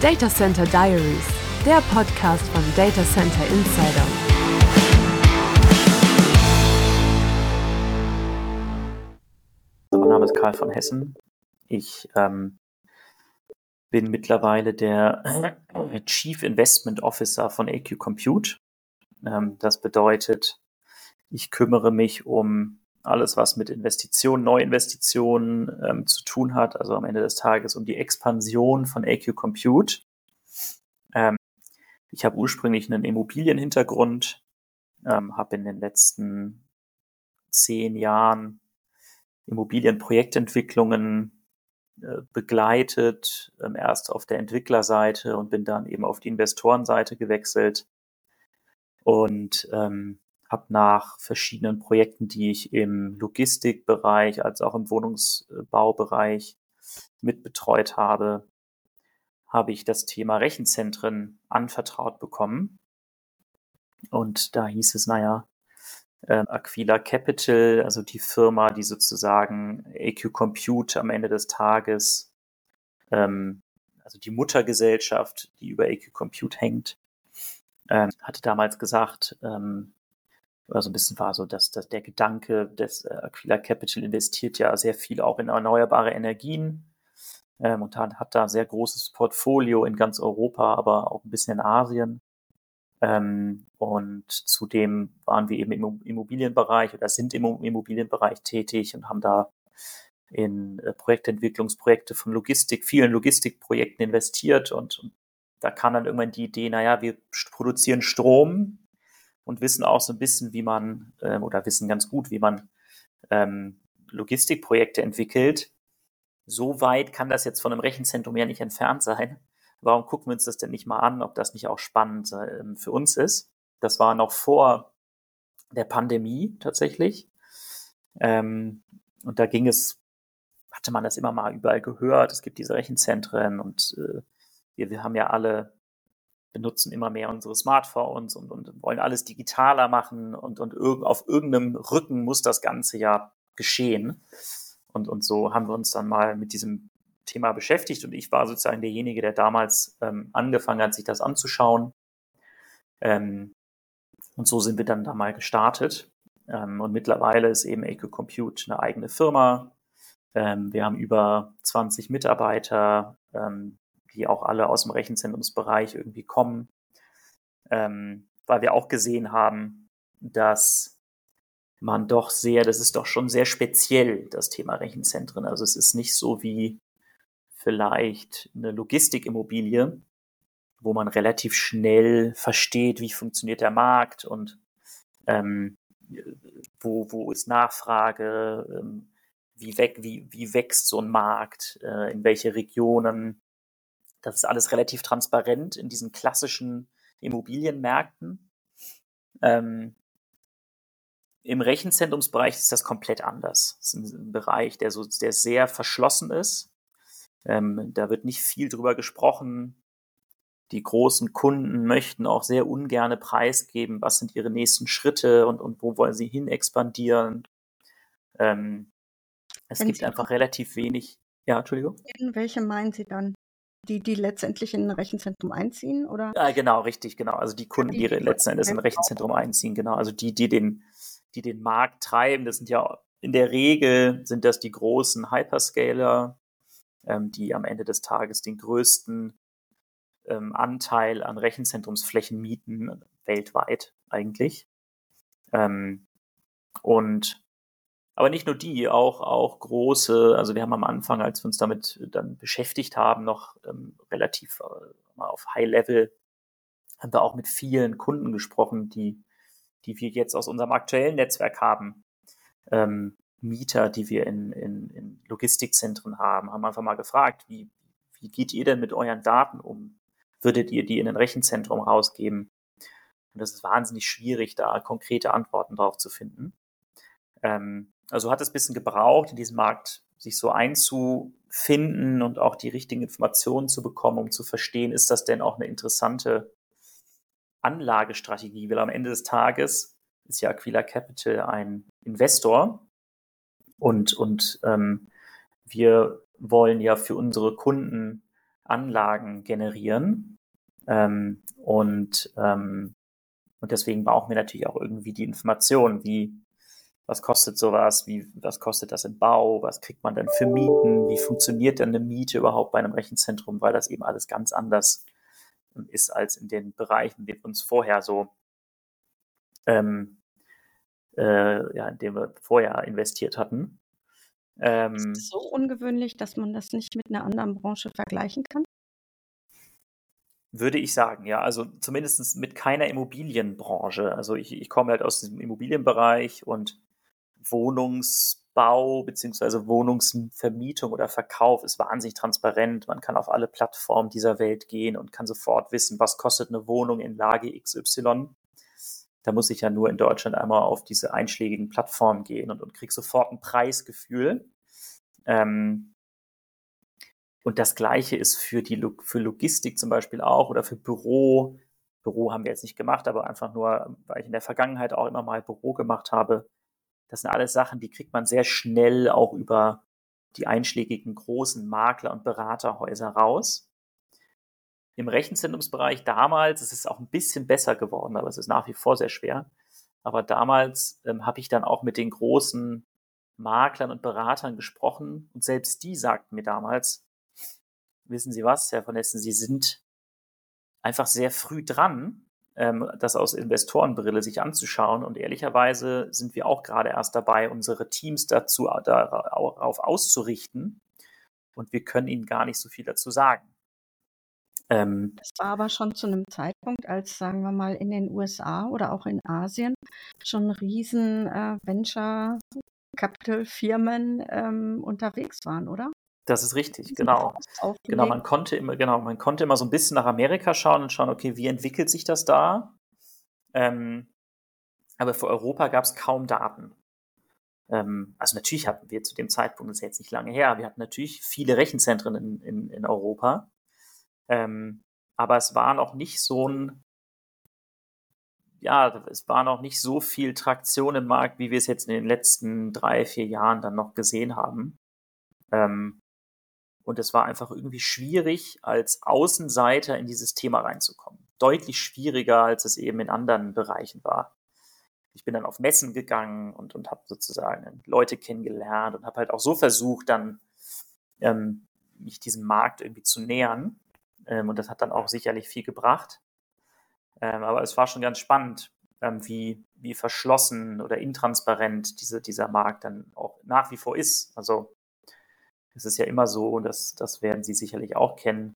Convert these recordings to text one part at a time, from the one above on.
Data Center Diaries, der Podcast von Data Center Insider. Mein Name ist Karl von Hessen. Ich ähm, bin mittlerweile der Chief Investment Officer von AQ Compute. Ähm, das bedeutet, ich kümmere mich um alles, was mit Investitionen, Neuinvestitionen ähm, zu tun hat, also am Ende des Tages um die Expansion von AQ Compute. Ähm, ich habe ursprünglich einen Immobilienhintergrund, ähm, habe in den letzten zehn Jahren Immobilienprojektentwicklungen äh, begleitet, ähm, erst auf der Entwicklerseite und bin dann eben auf die Investorenseite gewechselt und ähm, habe nach verschiedenen Projekten, die ich im Logistikbereich als auch im Wohnungsbaubereich mitbetreut habe, habe ich das Thema Rechenzentren anvertraut bekommen. Und da hieß es, naja, äh, Aquila Capital, also die Firma, die sozusagen AQ Compute am Ende des Tages, ähm, also die Muttergesellschaft, die über AQ Compute hängt, ähm, hatte damals gesagt, ähm, oder so ein bisschen war so, dass, dass der Gedanke des äh, Aquila Capital investiert ja sehr viel auch in erneuerbare Energien. Ähm, und hat, hat da sehr großes Portfolio in ganz Europa, aber auch ein bisschen in Asien. Ähm, und zudem waren wir eben im Immobilienbereich oder sind im Immobilienbereich tätig und haben da in äh, Projektentwicklungsprojekte von Logistik, vielen Logistikprojekten investiert. Und, und da kam dann irgendwann die Idee, naja, wir produzieren Strom und wissen auch so ein bisschen, wie man, ähm, oder wissen ganz gut, wie man ähm, Logistikprojekte entwickelt. So weit kann das jetzt von einem Rechenzentrum ja nicht entfernt sein. Warum gucken wir uns das denn nicht mal an, ob das nicht auch spannend ähm, für uns ist? Das war noch vor der Pandemie tatsächlich. Ähm, und da ging es, hatte man das immer mal überall gehört, es gibt diese Rechenzentren und äh, wir, wir haben ja alle benutzen immer mehr unsere Smartphones und, und wollen alles digitaler machen und, und irg auf irgendeinem Rücken muss das Ganze ja geschehen. Und, und so haben wir uns dann mal mit diesem Thema beschäftigt und ich war sozusagen derjenige, der damals ähm, angefangen hat, sich das anzuschauen. Ähm, und so sind wir dann da mal gestartet. Ähm, und mittlerweile ist eben Eco Compute eine eigene Firma. Ähm, wir haben über 20 Mitarbeiter, ähm, die auch alle aus dem Rechenzentrumsbereich irgendwie kommen, ähm, weil wir auch gesehen haben, dass man doch sehr, das ist doch schon sehr speziell, das Thema Rechenzentren. Also es ist nicht so wie vielleicht eine Logistikimmobilie, wo man relativ schnell versteht, wie funktioniert der Markt und ähm, wo, wo ist Nachfrage, ähm, wie, weg, wie, wie wächst so ein Markt, äh, in welche Regionen das ist alles relativ transparent in diesen klassischen Immobilienmärkten. Ähm, Im Rechenzentrumsbereich ist das komplett anders. Das ist ein Bereich, der so, der sehr verschlossen ist. Ähm, da wird nicht viel drüber gesprochen. Die großen Kunden möchten auch sehr ungerne preisgeben, was sind ihre nächsten Schritte und, und wo wollen sie hin expandieren. Ähm, es Wenn gibt einfach relativ wenig. Ja, Entschuldigung. Welche meinen Sie dann? Die, die letztendlich in ein Rechenzentrum einziehen, oder? Ja, genau, richtig, genau. Also die Kunden, die, die letzten Endes in ein Rechenzentrum einziehen, genau. Also die, die den, die den Markt treiben, das sind ja in der Regel sind das die großen Hyperscaler, ähm, die am Ende des Tages den größten ähm, Anteil an Rechenzentrumsflächen mieten, weltweit eigentlich. Ähm, und aber nicht nur die, auch, auch große, also wir haben am Anfang, als wir uns damit dann beschäftigt haben, noch ähm, relativ äh, auf High Level, haben wir auch mit vielen Kunden gesprochen, die, die wir jetzt aus unserem aktuellen Netzwerk haben. Ähm, Mieter, die wir in, in, in Logistikzentren haben, haben einfach mal gefragt, wie, wie geht ihr denn mit euren Daten um? Würdet ihr die in ein Rechenzentrum rausgeben? Und das ist wahnsinnig schwierig, da konkrete Antworten drauf zu finden. Ähm, also hat es ein bisschen gebraucht, in diesem Markt sich so einzufinden und auch die richtigen Informationen zu bekommen, um zu verstehen, ist das denn auch eine interessante Anlagestrategie? Weil am Ende des Tages ist ja Aquila Capital ein Investor und, und ähm, wir wollen ja für unsere Kunden Anlagen generieren. Ähm, und, ähm, und deswegen brauchen wir natürlich auch irgendwie die Informationen, wie, was kostet sowas, wie, was kostet das im Bau, was kriegt man denn für Mieten, wie funktioniert denn eine Miete überhaupt bei einem Rechenzentrum, weil das eben alles ganz anders ist als in den Bereichen, in denen wir uns vorher so, ähm, äh, ja, in denen wir vorher investiert hatten. Ähm, ist es so ungewöhnlich, dass man das nicht mit einer anderen Branche vergleichen kann? Würde ich sagen, ja. Also zumindest mit keiner Immobilienbranche. Also ich, ich komme halt aus dem Immobilienbereich und Wohnungsbau beziehungsweise Wohnungsvermietung oder Verkauf ist wahnsinnig transparent. Man kann auf alle Plattformen dieser Welt gehen und kann sofort wissen, was kostet eine Wohnung in Lage XY. Da muss ich ja nur in Deutschland einmal auf diese einschlägigen Plattformen gehen und, und kriege sofort ein Preisgefühl. Ähm, und das Gleiche ist für die für Logistik zum Beispiel auch oder für Büro. Büro haben wir jetzt nicht gemacht, aber einfach nur, weil ich in der Vergangenheit auch immer mal Büro gemacht habe. Das sind alles Sachen, die kriegt man sehr schnell auch über die einschlägigen großen Makler- und Beraterhäuser raus. Im Rechenzentrumsbereich damals, es ist auch ein bisschen besser geworden, aber es ist nach wie vor sehr schwer. Aber damals ähm, habe ich dann auch mit den großen Maklern und Beratern gesprochen und selbst die sagten mir damals, wissen Sie was, Herr von Essen, Sie sind einfach sehr früh dran, ähm, das aus Investorenbrille sich anzuschauen. Und ehrlicherweise sind wir auch gerade erst dabei, unsere Teams dazu darauf auszurichten. Und wir können Ihnen gar nicht so viel dazu sagen. Ähm, das war aber schon zu einem Zeitpunkt, als, sagen wir mal, in den USA oder auch in Asien schon riesen äh, Venture Capital Firmen ähm, unterwegs waren, oder? Das ist richtig, genau. Genau, man konnte immer, genau, man konnte immer so ein bisschen nach Amerika schauen und schauen, okay, wie entwickelt sich das da? Ähm, aber für Europa gab es kaum Daten. Ähm, also natürlich hatten wir zu dem Zeitpunkt, das ist jetzt nicht lange her, wir hatten natürlich viele Rechenzentren in, in, in Europa. Ähm, aber es war noch nicht so ein, ja, es war noch nicht so viel Traktion im Markt, wie wir es jetzt in den letzten drei, vier Jahren dann noch gesehen haben. Ähm, und es war einfach irgendwie schwierig, als Außenseiter in dieses Thema reinzukommen. Deutlich schwieriger, als es eben in anderen Bereichen war. Ich bin dann auf Messen gegangen und, und habe sozusagen Leute kennengelernt und habe halt auch so versucht, dann ähm, mich diesem Markt irgendwie zu nähern. Ähm, und das hat dann auch sicherlich viel gebracht. Ähm, aber es war schon ganz spannend, ähm, wie, wie verschlossen oder intransparent diese, dieser Markt dann auch nach wie vor ist. Also es ist ja immer so, und das, das werden Sie sicherlich auch kennen,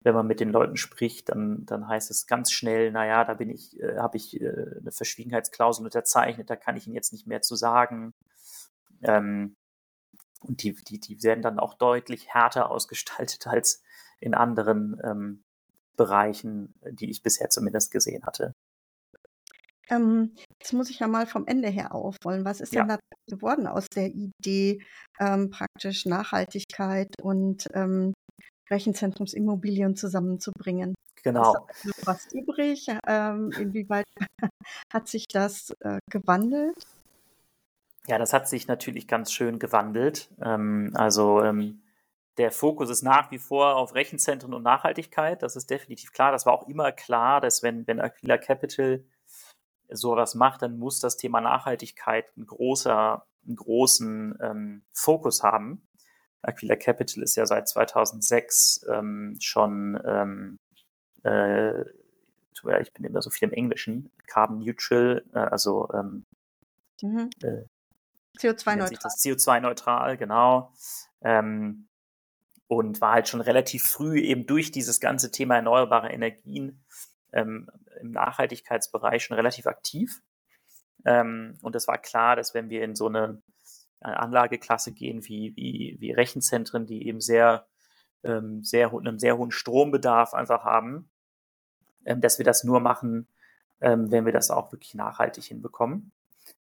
wenn man mit den Leuten spricht, dann, dann heißt es ganz schnell, naja, da bin ich, äh, habe ich äh, eine Verschwiegenheitsklausel unterzeichnet, da kann ich Ihnen jetzt nicht mehr zu sagen. Ähm, und die, die, die werden dann auch deutlich härter ausgestaltet als in anderen ähm, Bereichen, die ich bisher zumindest gesehen hatte. Ähm, jetzt muss ich ja mal vom Ende her aufrollen. Was ist denn da geworden aus der Idee, ähm, praktisch Nachhaltigkeit und ähm, Rechenzentrumsimmobilien zusammenzubringen? Genau. Ist da was übrig? Ähm, inwieweit hat sich das äh, gewandelt? Ja, das hat sich natürlich ganz schön gewandelt. Ähm, also ähm, der Fokus ist nach wie vor auf Rechenzentren und Nachhaltigkeit. Das ist definitiv klar. Das war auch immer klar, dass wenn, wenn Aquila Capital sowas macht, dann muss das Thema Nachhaltigkeit ein großer, einen großen ähm, Fokus haben. Aquila Capital ist ja seit 2006 ähm, schon, ähm, äh, ich bin immer so viel im Englischen, Carbon Neutral, äh, also ähm, mhm. äh, CO2-neutral. CO2-neutral, genau. Ähm, und war halt schon relativ früh eben durch dieses ganze Thema erneuerbare Energien ähm, im Nachhaltigkeitsbereich schon relativ aktiv. Ähm, und es war klar, dass wenn wir in so eine Anlageklasse gehen wie, wie, wie Rechenzentren, die eben sehr, ähm, sehr, einen sehr hohen Strombedarf einfach haben, ähm, dass wir das nur machen, ähm, wenn wir das auch wirklich nachhaltig hinbekommen.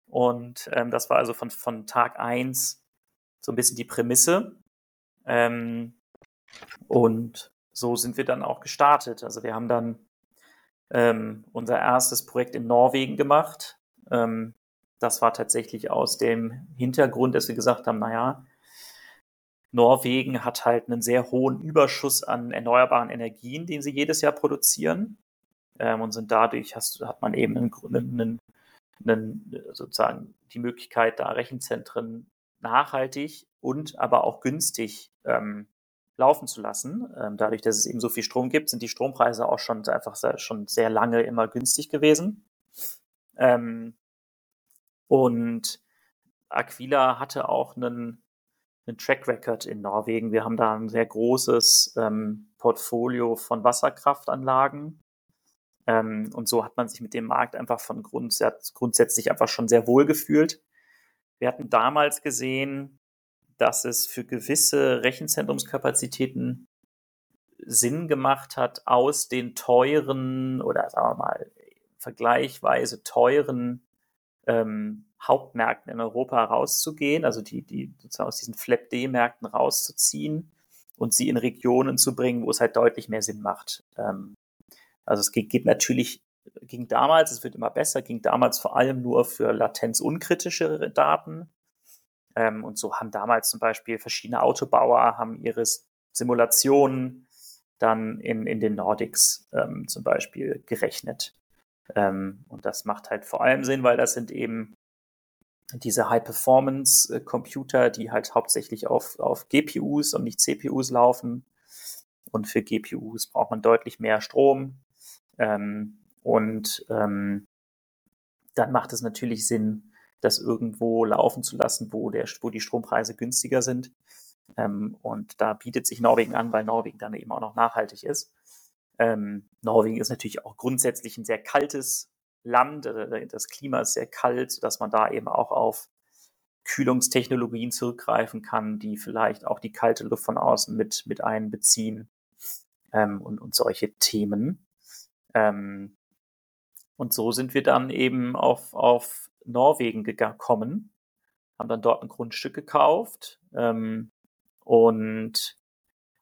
Und ähm, das war also von, von Tag eins so ein bisschen die Prämisse. Ähm, und so sind wir dann auch gestartet. Also wir haben dann ähm, unser erstes Projekt in Norwegen gemacht. Ähm, das war tatsächlich aus dem Hintergrund, dass wir gesagt haben, naja, Norwegen hat halt einen sehr hohen Überschuss an erneuerbaren Energien, den sie jedes Jahr produzieren. Ähm, und sind dadurch, hast, hat man eben einen, einen, einen, sozusagen die Möglichkeit, da Rechenzentren nachhaltig und aber auch günstig ähm, laufen zu lassen. Ähm, dadurch, dass es eben so viel Strom gibt, sind die Strompreise auch schon einfach sehr, schon sehr lange immer günstig gewesen. Ähm, und Aquila hatte auch einen, einen Track Record in Norwegen. Wir haben da ein sehr großes ähm, Portfolio von Wasserkraftanlagen. Und so hat man sich mit dem Markt einfach von grundsätzlich einfach schon sehr wohl gefühlt. Wir hatten damals gesehen, dass es für gewisse Rechenzentrumskapazitäten Sinn gemacht hat, aus den teuren oder sagen wir mal vergleichsweise teuren ähm, Hauptmärkten in Europa rauszugehen, also die, die sozusagen aus diesen Flap-D-Märkten rauszuziehen und sie in Regionen zu bringen, wo es halt deutlich mehr Sinn macht. Ähm, also es geht, geht natürlich, ging damals, es wird immer besser, ging damals vor allem nur für latenzunkritische Daten. Ähm, und so haben damals zum Beispiel verschiedene Autobauer haben ihre Simulationen dann in, in den Nordics ähm, zum Beispiel gerechnet. Ähm, und das macht halt vor allem Sinn, weil das sind eben diese High-Performance-Computer, die halt hauptsächlich auf, auf GPUs und nicht CPUs laufen. Und für GPUs braucht man deutlich mehr Strom. Ähm, und ähm, dann macht es natürlich Sinn, das irgendwo laufen zu lassen, wo, der, wo die Strompreise günstiger sind. Ähm, und da bietet sich Norwegen an, weil Norwegen dann eben auch noch nachhaltig ist. Ähm, Norwegen ist natürlich auch grundsätzlich ein sehr kaltes Land. Äh, das Klima ist sehr kalt, sodass man da eben auch auf Kühlungstechnologien zurückgreifen kann, die vielleicht auch die kalte Luft von außen mit, mit einbeziehen ähm, und, und solche Themen. Ähm, und so sind wir dann eben auf, auf Norwegen gekommen, haben dann dort ein Grundstück gekauft ähm, und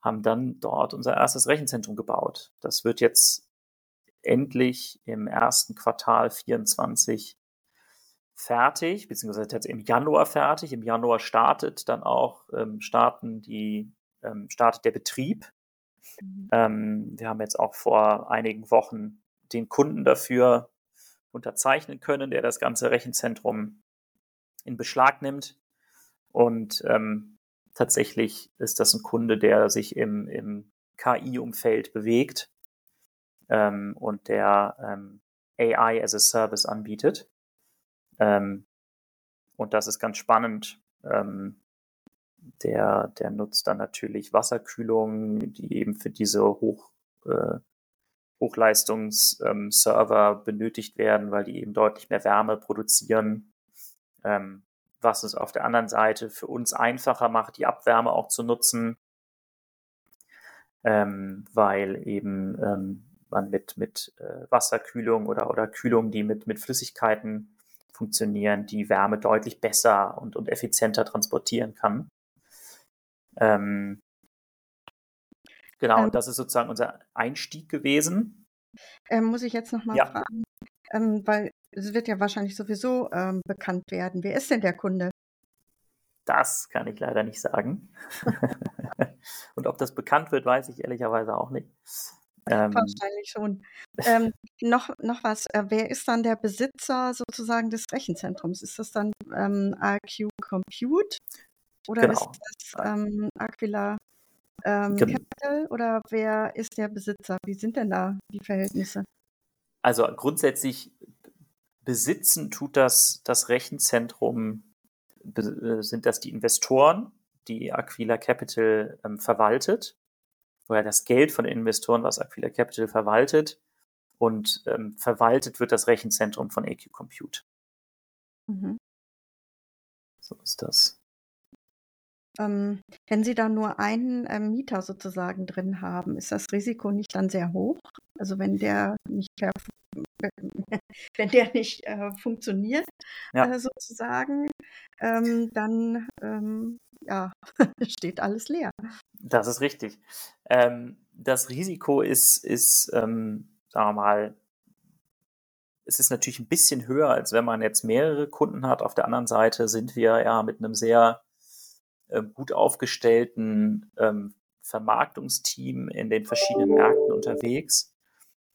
haben dann dort unser erstes Rechenzentrum gebaut. Das wird jetzt endlich im ersten Quartal 24 fertig, beziehungsweise jetzt im Januar fertig. Im Januar startet dann auch ähm, starten die, ähm, startet der Betrieb. Mhm. Ähm, wir haben jetzt auch vor einigen Wochen den Kunden dafür unterzeichnen können, der das ganze Rechenzentrum in Beschlag nimmt. Und ähm, tatsächlich ist das ein Kunde, der sich im, im KI-Umfeld bewegt ähm, und der ähm, AI as a Service anbietet. Ähm, und das ist ganz spannend. Ähm, der, der nutzt dann natürlich Wasserkühlung, die eben für diese hoch, äh, Hochleistungsserver ähm, benötigt werden, weil die eben deutlich mehr Wärme produzieren, ähm, was es auf der anderen Seite für uns einfacher macht, die Abwärme auch zu nutzen, ähm, weil eben ähm, man mit, mit äh, Wasserkühlung oder, oder Kühlung, die mit, mit Flüssigkeiten funktionieren, die Wärme deutlich besser und, und effizienter transportieren kann. Ähm, Genau, ähm, das ist sozusagen unser Einstieg gewesen. Ähm, muss ich jetzt nochmal ja. fragen, ähm, weil es wird ja wahrscheinlich sowieso ähm, bekannt werden. Wer ist denn der Kunde? Das kann ich leider nicht sagen. Und ob das bekannt wird, weiß ich ehrlicherweise auch nicht. Ähm, Wahrscheinlich schon. Ähm, noch, noch was, äh, wer ist dann der Besitzer sozusagen des Rechenzentrums? Ist das dann AQ Compute oder genau. ist das Aquila ähm, genau. Capital oder wer ist der Besitzer? Wie sind denn da die Verhältnisse? Also grundsätzlich besitzen tut das, das Rechenzentrum, äh, sind das die Investoren, die Aquila Capital ähm, verwaltet, oder das Geld von den Investoren, was Aquila Capital verwaltet. Und ähm, verwaltet wird das Rechenzentrum von AQ Compute. Mhm. So ist das. Ähm, wenn Sie da nur einen ähm, Mieter sozusagen drin haben, ist das Risiko nicht dann sehr hoch? Also wenn der nicht, wenn der nicht äh, funktioniert, ja. äh, sozusagen, ähm, dann ähm, ja, steht alles leer. Das ist richtig. Ähm, das Risiko ist, ist ähm, sagen wir mal, es ist natürlich ein bisschen höher, als wenn man jetzt mehrere Kunden hat. Auf der anderen Seite sind wir ja mit einem sehr äh, gut aufgestellten ähm, Vermarktungsteam in den verschiedenen Märkten unterwegs.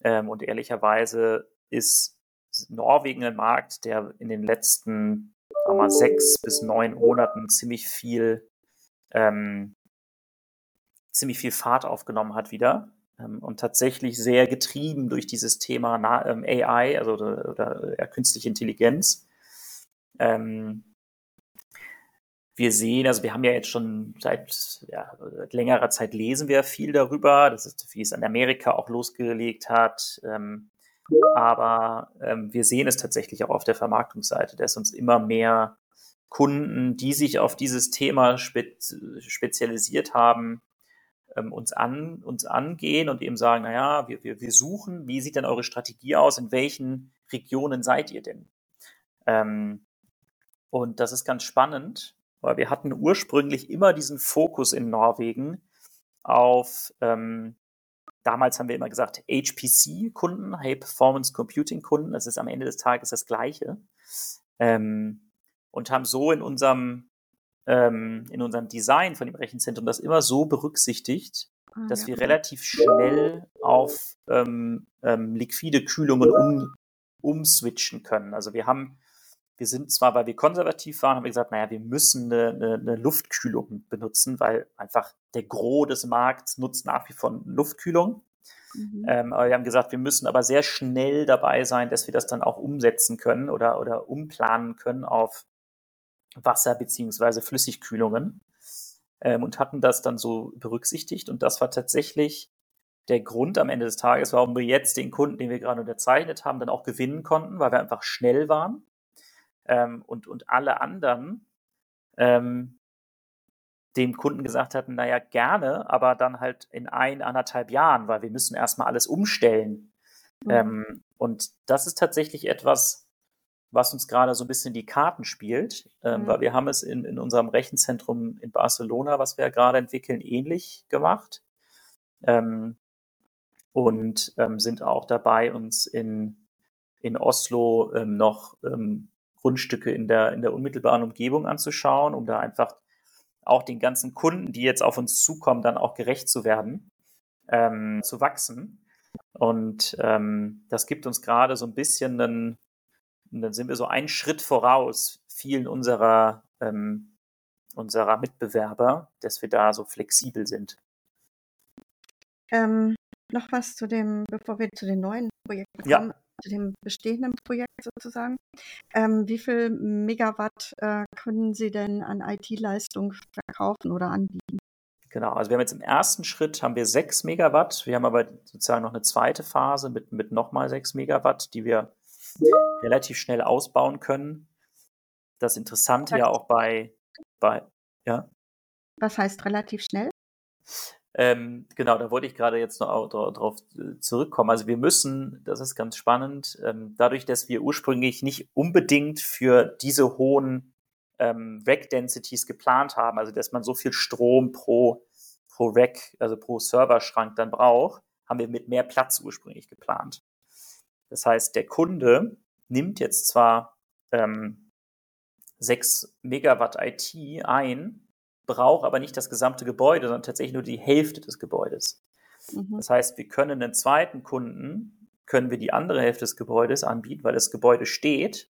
Ähm, und ehrlicherweise ist Norwegen ein Markt, der in den letzten sagen sechs bis neun Monaten ziemlich viel, ähm, ziemlich viel Fahrt aufgenommen hat wieder ähm, und tatsächlich sehr getrieben durch dieses Thema AI, also oder, oder ja, künstliche Intelligenz. Ähm, wir sehen, also wir haben ja jetzt schon seit, ja, seit längerer Zeit lesen wir viel darüber, das ist, wie es an Amerika auch losgelegt hat. Ähm, aber ähm, wir sehen es tatsächlich auch auf der Vermarktungsseite, dass uns immer mehr Kunden, die sich auf dieses Thema spez spezialisiert haben, ähm, uns, an, uns angehen und eben sagen, naja, wir, wir, wir suchen, wie sieht denn eure Strategie aus, in welchen Regionen seid ihr denn? Ähm, und das ist ganz spannend, weil wir hatten ursprünglich immer diesen Fokus in Norwegen auf, ähm, damals haben wir immer gesagt, HPC-Kunden, High Performance Computing-Kunden, das ist am Ende des Tages das Gleiche. Ähm, und haben so in unserem, ähm, in unserem Design von dem Rechenzentrum das immer so berücksichtigt, ah, dass ja. wir relativ schnell auf ähm, ähm, liquide Kühlungen um, umswitchen können. Also wir haben wir sind zwar, weil wir konservativ waren, haben wir gesagt, naja, wir müssen eine, eine, eine Luftkühlung benutzen, weil einfach der Gros des Markts nutzt nach wie vor Luftkühlung. Mhm. Ähm, aber wir haben gesagt, wir müssen aber sehr schnell dabei sein, dass wir das dann auch umsetzen können oder, oder umplanen können auf Wasser- beziehungsweise Flüssigkühlungen ähm, und hatten das dann so berücksichtigt. Und das war tatsächlich der Grund am Ende des Tages, warum wir jetzt den Kunden, den wir gerade unterzeichnet haben, dann auch gewinnen konnten, weil wir einfach schnell waren ähm, und, und alle anderen ähm, dem Kunden gesagt hatten, naja, gerne, aber dann halt in ein, anderthalb Jahren, weil wir müssen erstmal alles umstellen. Mhm. Ähm, und das ist tatsächlich etwas, was uns gerade so ein bisschen die Karten spielt, ähm, mhm. weil wir haben es in, in unserem Rechenzentrum in Barcelona, was wir ja gerade entwickeln, ähnlich gemacht. Ähm, und ähm, sind auch dabei, uns in, in Oslo ähm, noch ähm, Grundstücke in der, in der unmittelbaren Umgebung anzuschauen, um da einfach auch den ganzen Kunden, die jetzt auf uns zukommen, dann auch gerecht zu werden, ähm, zu wachsen. Und ähm, das gibt uns gerade so ein bisschen einen, dann sind wir so einen Schritt voraus vielen unserer, ähm, unserer Mitbewerber, dass wir da so flexibel sind. Ähm, noch was zu dem, bevor wir zu den neuen Projekten kommen. Ja zu dem bestehenden Projekt sozusagen. Ähm, wie viel Megawatt äh, können Sie denn an IT-Leistung verkaufen oder anbieten? Genau, also wir haben jetzt im ersten Schritt haben wir 6 Megawatt. Wir haben aber sozusagen noch eine zweite Phase mit, mit nochmal 6 Megawatt, die wir relativ schnell ausbauen können. Das Interessante ja auch bei, bei, ja. Was heißt relativ schnell? Ähm, genau, da wollte ich gerade jetzt noch darauf äh, zurückkommen. Also wir müssen, das ist ganz spannend, ähm, dadurch, dass wir ursprünglich nicht unbedingt für diese hohen ähm, Rack-Densities geplant haben, also dass man so viel Strom pro, pro Rack, also pro Serverschrank dann braucht, haben wir mit mehr Platz ursprünglich geplant. Das heißt, der Kunde nimmt jetzt zwar ähm, 6 Megawatt IT ein, braucht aber nicht das gesamte Gebäude, sondern tatsächlich nur die Hälfte des Gebäudes. Mhm. Das heißt, wir können einen zweiten Kunden, können wir die andere Hälfte des Gebäudes anbieten, weil das Gebäude steht.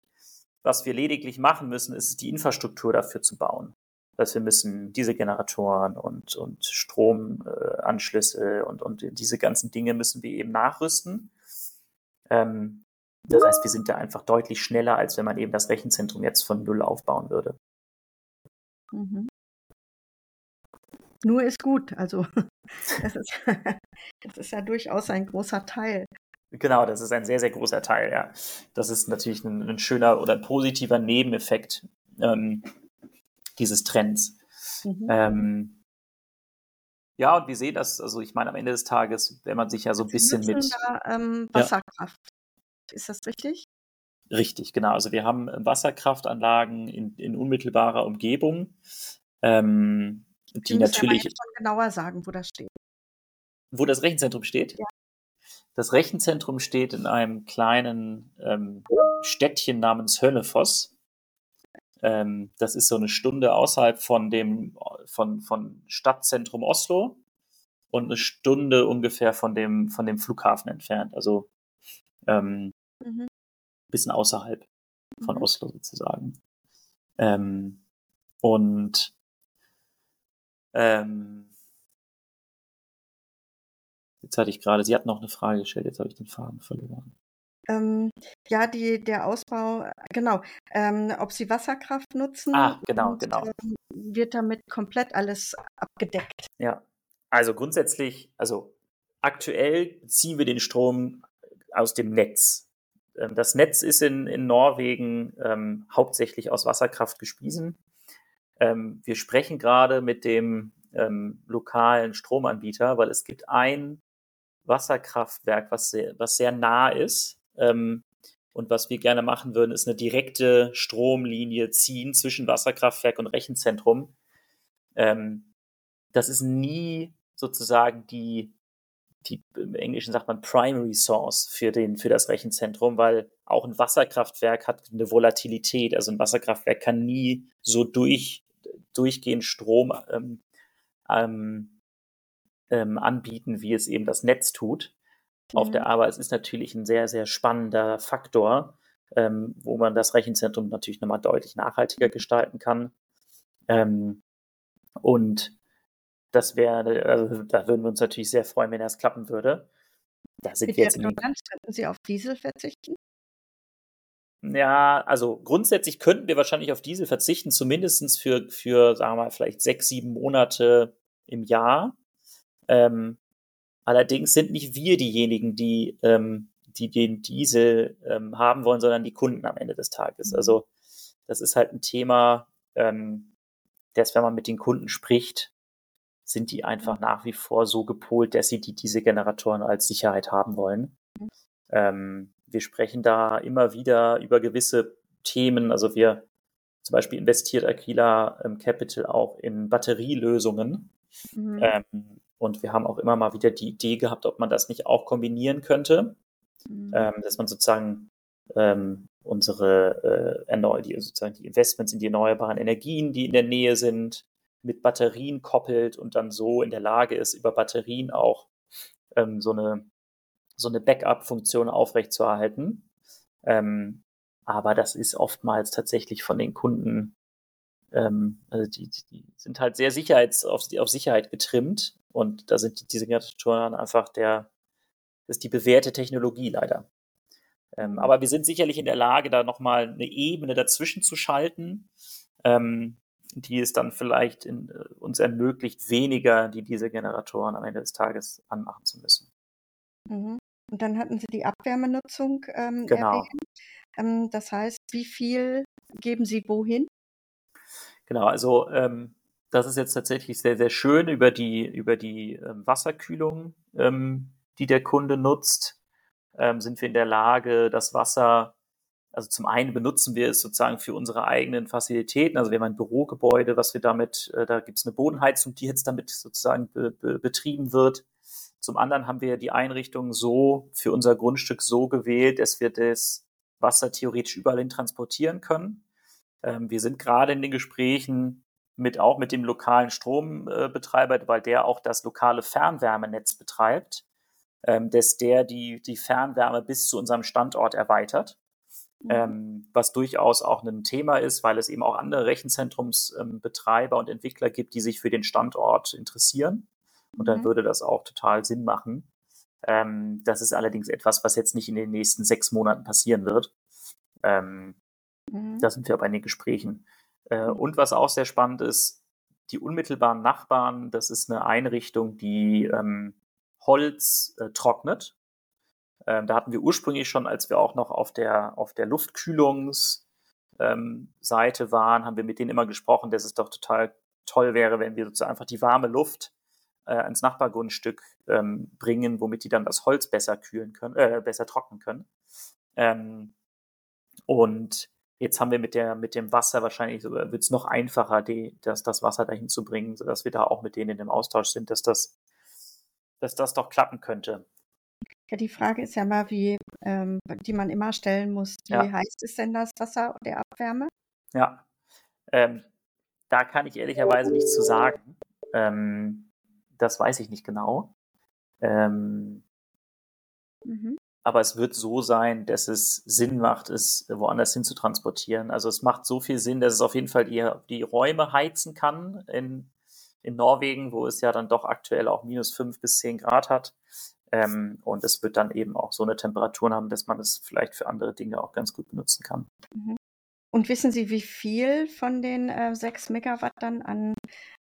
Was wir lediglich machen müssen, ist die Infrastruktur dafür zu bauen. Das heißt, wir müssen diese Generatoren und, und Stromanschlüsse äh, und, und diese ganzen Dinge müssen wir eben nachrüsten. Ähm, das heißt, wir sind da einfach deutlich schneller, als wenn man eben das Rechenzentrum jetzt von Null aufbauen würde. Mhm nur ist gut. Also das ist, das ist ja durchaus ein großer Teil. Genau, das ist ein sehr, sehr großer Teil, ja. Das ist natürlich ein, ein schöner oder ein positiver Nebeneffekt ähm, dieses Trends. Mhm. Ähm, ja, und wir sehen das, also ich meine, am Ende des Tages, wenn man sich ja so ein bisschen mit. Da, ähm, Wasserkraft. Ja. Ist das richtig? Richtig, genau. Also wir haben Wasserkraftanlagen in, in unmittelbarer Umgebung. Ähm, die Sie natürlich. Jetzt schon genauer sagen, wo das steht. Wo das Rechenzentrum steht? Ja. Das Rechenzentrum steht in einem kleinen ähm, Städtchen namens Hönnefoss. Ähm, das ist so eine Stunde außerhalb von dem von, von Stadtzentrum Oslo und eine Stunde ungefähr von dem, von dem Flughafen entfernt. Also ähm, mhm. ein bisschen außerhalb von mhm. Oslo sozusagen. Ähm, und ähm, jetzt hatte ich gerade, sie hat noch eine Frage gestellt, jetzt habe ich den Faden verloren. Ähm, ja, die, der Ausbau, genau. Ähm, ob sie Wasserkraft nutzen. Ah, genau, und, genau. Ähm, wird damit komplett alles abgedeckt. Ja, also grundsätzlich, also aktuell ziehen wir den Strom aus dem Netz. Ähm, das Netz ist in, in Norwegen ähm, hauptsächlich aus Wasserkraft gespiesen. Ähm, wir sprechen gerade mit dem ähm, lokalen Stromanbieter, weil es gibt ein Wasserkraftwerk, was sehr, was sehr nah ist. Ähm, und was wir gerne machen würden, ist eine direkte Stromlinie ziehen zwischen Wasserkraftwerk und Rechenzentrum. Ähm, das ist nie sozusagen die, die, im Englischen sagt man Primary Source für, den, für das Rechenzentrum, weil auch ein Wasserkraftwerk hat eine Volatilität. Also ein Wasserkraftwerk kann nie so durch, durchgehend Strom ähm, ähm, ähm, anbieten, wie es eben das Netz tut. Mhm. Auf der mhm. Aber es ist natürlich ein sehr, sehr spannender Faktor, ähm, wo man das Rechenzentrum natürlich nochmal deutlich nachhaltiger gestalten kann. Ähm, und das wäre, also da würden wir uns natürlich sehr freuen, wenn das klappen würde. Da sind Mit wir jetzt könnten Sie auf Diesel verzichten? Ja, also grundsätzlich könnten wir wahrscheinlich auf Diesel verzichten, zumindest für, für, sagen wir mal, vielleicht sechs, sieben Monate im Jahr. Ähm, allerdings sind nicht wir diejenigen, die, ähm, die den Diesel ähm, haben wollen, sondern die Kunden am Ende des Tages. Mhm. Also das ist halt ein Thema, ähm, das, wenn man mit den Kunden spricht, sind die einfach nach wie vor so gepolt, dass sie die, diese Generatoren als Sicherheit haben wollen. Ähm, wir sprechen da immer wieder über gewisse Themen. Also wir zum Beispiel investiert Aquila ähm, Capital auch in Batterielösungen. Mhm. Ähm, und wir haben auch immer mal wieder die Idee gehabt, ob man das nicht auch kombinieren könnte, mhm. Ähm, dass man sozusagen ähm, unsere äh, die, sozusagen die Investments in die erneuerbaren Energien, die in der Nähe sind, mit Batterien koppelt und dann so in der Lage ist, über Batterien auch ähm, so eine, so eine Backup-Funktion aufrechtzuerhalten. Ähm, aber das ist oftmals tatsächlich von den Kunden, ähm, also die, die sind halt sehr sicherheits, auf, auf Sicherheit getrimmt und da sind diese Generatoren einfach der, das ist die bewährte Technologie leider. Ähm, aber wir sind sicherlich in der Lage, da nochmal eine Ebene dazwischen zu schalten, ähm, die es dann vielleicht in, äh, uns ermöglicht, weniger die Dieselgeneratoren am Ende des Tages anmachen zu müssen. Mhm. Und dann hatten Sie die Abwärmenutzung ähm, genau. Ähm, das heißt, wie viel geben Sie wohin? Genau, also ähm, das ist jetzt tatsächlich sehr, sehr schön über die, über die ähm, Wasserkühlung, ähm, die der Kunde nutzt, ähm, sind wir in der Lage, das Wasser also zum einen benutzen wir es sozusagen für unsere eigenen Fazilitäten. Also wir haben ein Bürogebäude, was wir damit, äh, da gibt es eine Bodenheizung, die jetzt damit sozusagen be, be, betrieben wird. Zum anderen haben wir die Einrichtung so für unser Grundstück so gewählt, dass wir das Wasser theoretisch überall hin transportieren können. Ähm, wir sind gerade in den Gesprächen mit auch mit dem lokalen Strombetreiber, weil der auch das lokale Fernwärmenetz betreibt, ähm, dass der die, die Fernwärme bis zu unserem Standort erweitert. Mhm. ähm, was durchaus auch ein Thema ist, weil es eben auch andere Rechenzentrumsbetreiber ähm, und Entwickler gibt, die sich für den Standort interessieren. Und dann mhm. würde das auch total Sinn machen. Ähm, das ist allerdings etwas, was jetzt nicht in den nächsten sechs Monaten passieren wird. Ähm, mhm. Da sind wir bei den Gesprächen. Äh, mhm. und was auch sehr spannend ist, die unmittelbaren Nachbarn, das ist eine Einrichtung, die ähm, Holz äh, trocknet ähm, da hatten wir ursprünglich schon, als wir auch noch auf der, auf der Luftkühlungsseite ähm, waren, haben wir mit denen immer gesprochen, dass es doch total toll wäre, wenn wir sozusagen einfach die warme Luft äh, ins Nachbargrundstück ähm, bringen, womit die dann das Holz besser kühlen können, äh, besser trocknen können. Ähm, und jetzt haben wir mit der mit dem Wasser wahrscheinlich wird es noch einfacher, die, das, das Wasser dahin zu bringen, sodass wir da auch mit denen in dem Austausch sind, dass das, dass das doch klappen könnte. Ja, die Frage ist ja mal, wie, ähm, die man immer stellen muss, wie ja. heiß ist denn das Wasser der Abwärme? Ja, Ähm, da kann ich ehrlicherweise nichts zu sagen. Ähm, das weiß ich nicht genau. Ähm, mhm. Aber es wird so sein, dass es Sinn macht, es woanders hin zu transportieren. Also es macht so viel Sinn, dass es auf jeden Fall die, die Räume heizen kann in, in Norwegen, wo es ja dann doch aktuell auch minus fünf bis zehn Grad hat. Ähm, und es wird dann eben auch so eine Temperatur haben, dass man es vielleicht für andere Dinge auch ganz gut benutzen kann. Mhm. Und wissen Sie, wie viel von den äh, 6 Megawatt dann an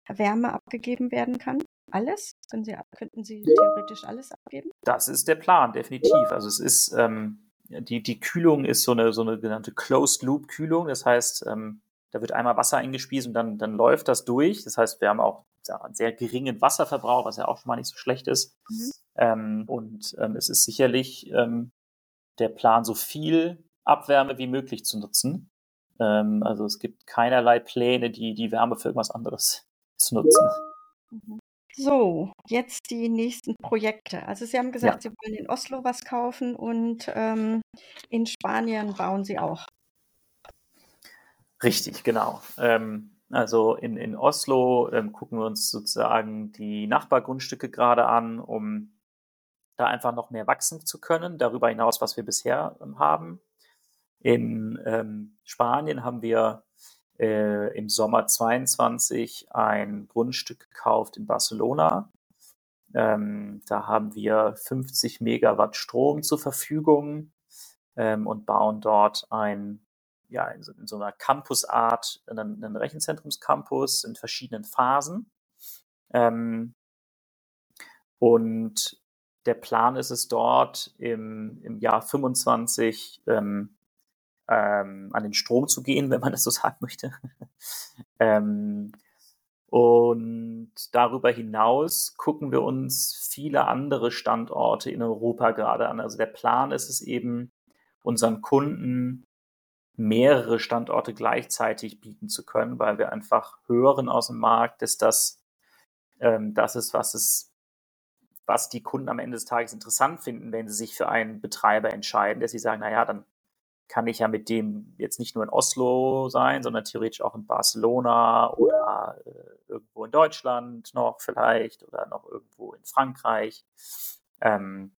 Wärme abgegeben werden kann? Alles? Können Sie, könnten Sie theoretisch alles abgeben? Das ist der Plan, definitiv. Also es ist, ähm, die, die Kühlung ist so eine, so eine genannte Closed-Loop-Kühlung. Das heißt, ähm, da wird einmal Wasser eingespielt und dann, dann läuft das durch. Das heißt, wir haben auch einen sehr geringen Wasserverbrauch, was ja auch schon mal nicht so schlecht ist. Mhm. Ähm, und ähm, es ist sicherlich ähm, der Plan, so viel Abwärme wie möglich zu nutzen. Ähm, also es gibt keinerlei Pläne, die, die Wärme für irgendwas anderes zu nutzen. Mhm. So, jetzt die nächsten Projekte. Also Sie haben gesagt, ja. Sie wollen in Oslo was kaufen und ähm, in Spanien bauen Sie auch. Richtig, genau. Ähm, also in, in Oslo ähm, gucken wir uns sozusagen die Nachbargrundstücke gerade an, um da einfach noch mehr wachsen zu können, darüber hinaus, was wir bisher ähm, haben. In ähm, Spanien haben wir äh, im Sommer 22 ein Grundstück gekauft in Barcelona. Ähm, da haben wir 50 Megawatt Strom zur Verfügung ähm, und bauen dort ein, ja, in so, in so einer Campusart, einen, einen Rechenzentrumscampus in verschiedenen Phasen. Ähm, und der Plan ist es dort im, im Jahr 25 ähm, ähm, an den Strom zu gehen, wenn man das so sagen möchte. ähm, und darüber hinaus gucken wir uns viele andere Standorte in Europa gerade an. Also der Plan ist es eben, unseren Kunden mehrere Standorte gleichzeitig bieten zu können, weil wir einfach hören aus dem Markt, dass das ähm, das ist, was es was die Kunden am Ende des Tages interessant finden, wenn sie sich für einen Betreiber entscheiden, dass sie sagen, naja, dann kann ich ja mit dem jetzt nicht nur in Oslo sein, sondern theoretisch auch in Barcelona oder äh, irgendwo in Deutschland noch vielleicht oder noch irgendwo in Frankreich. Ähm,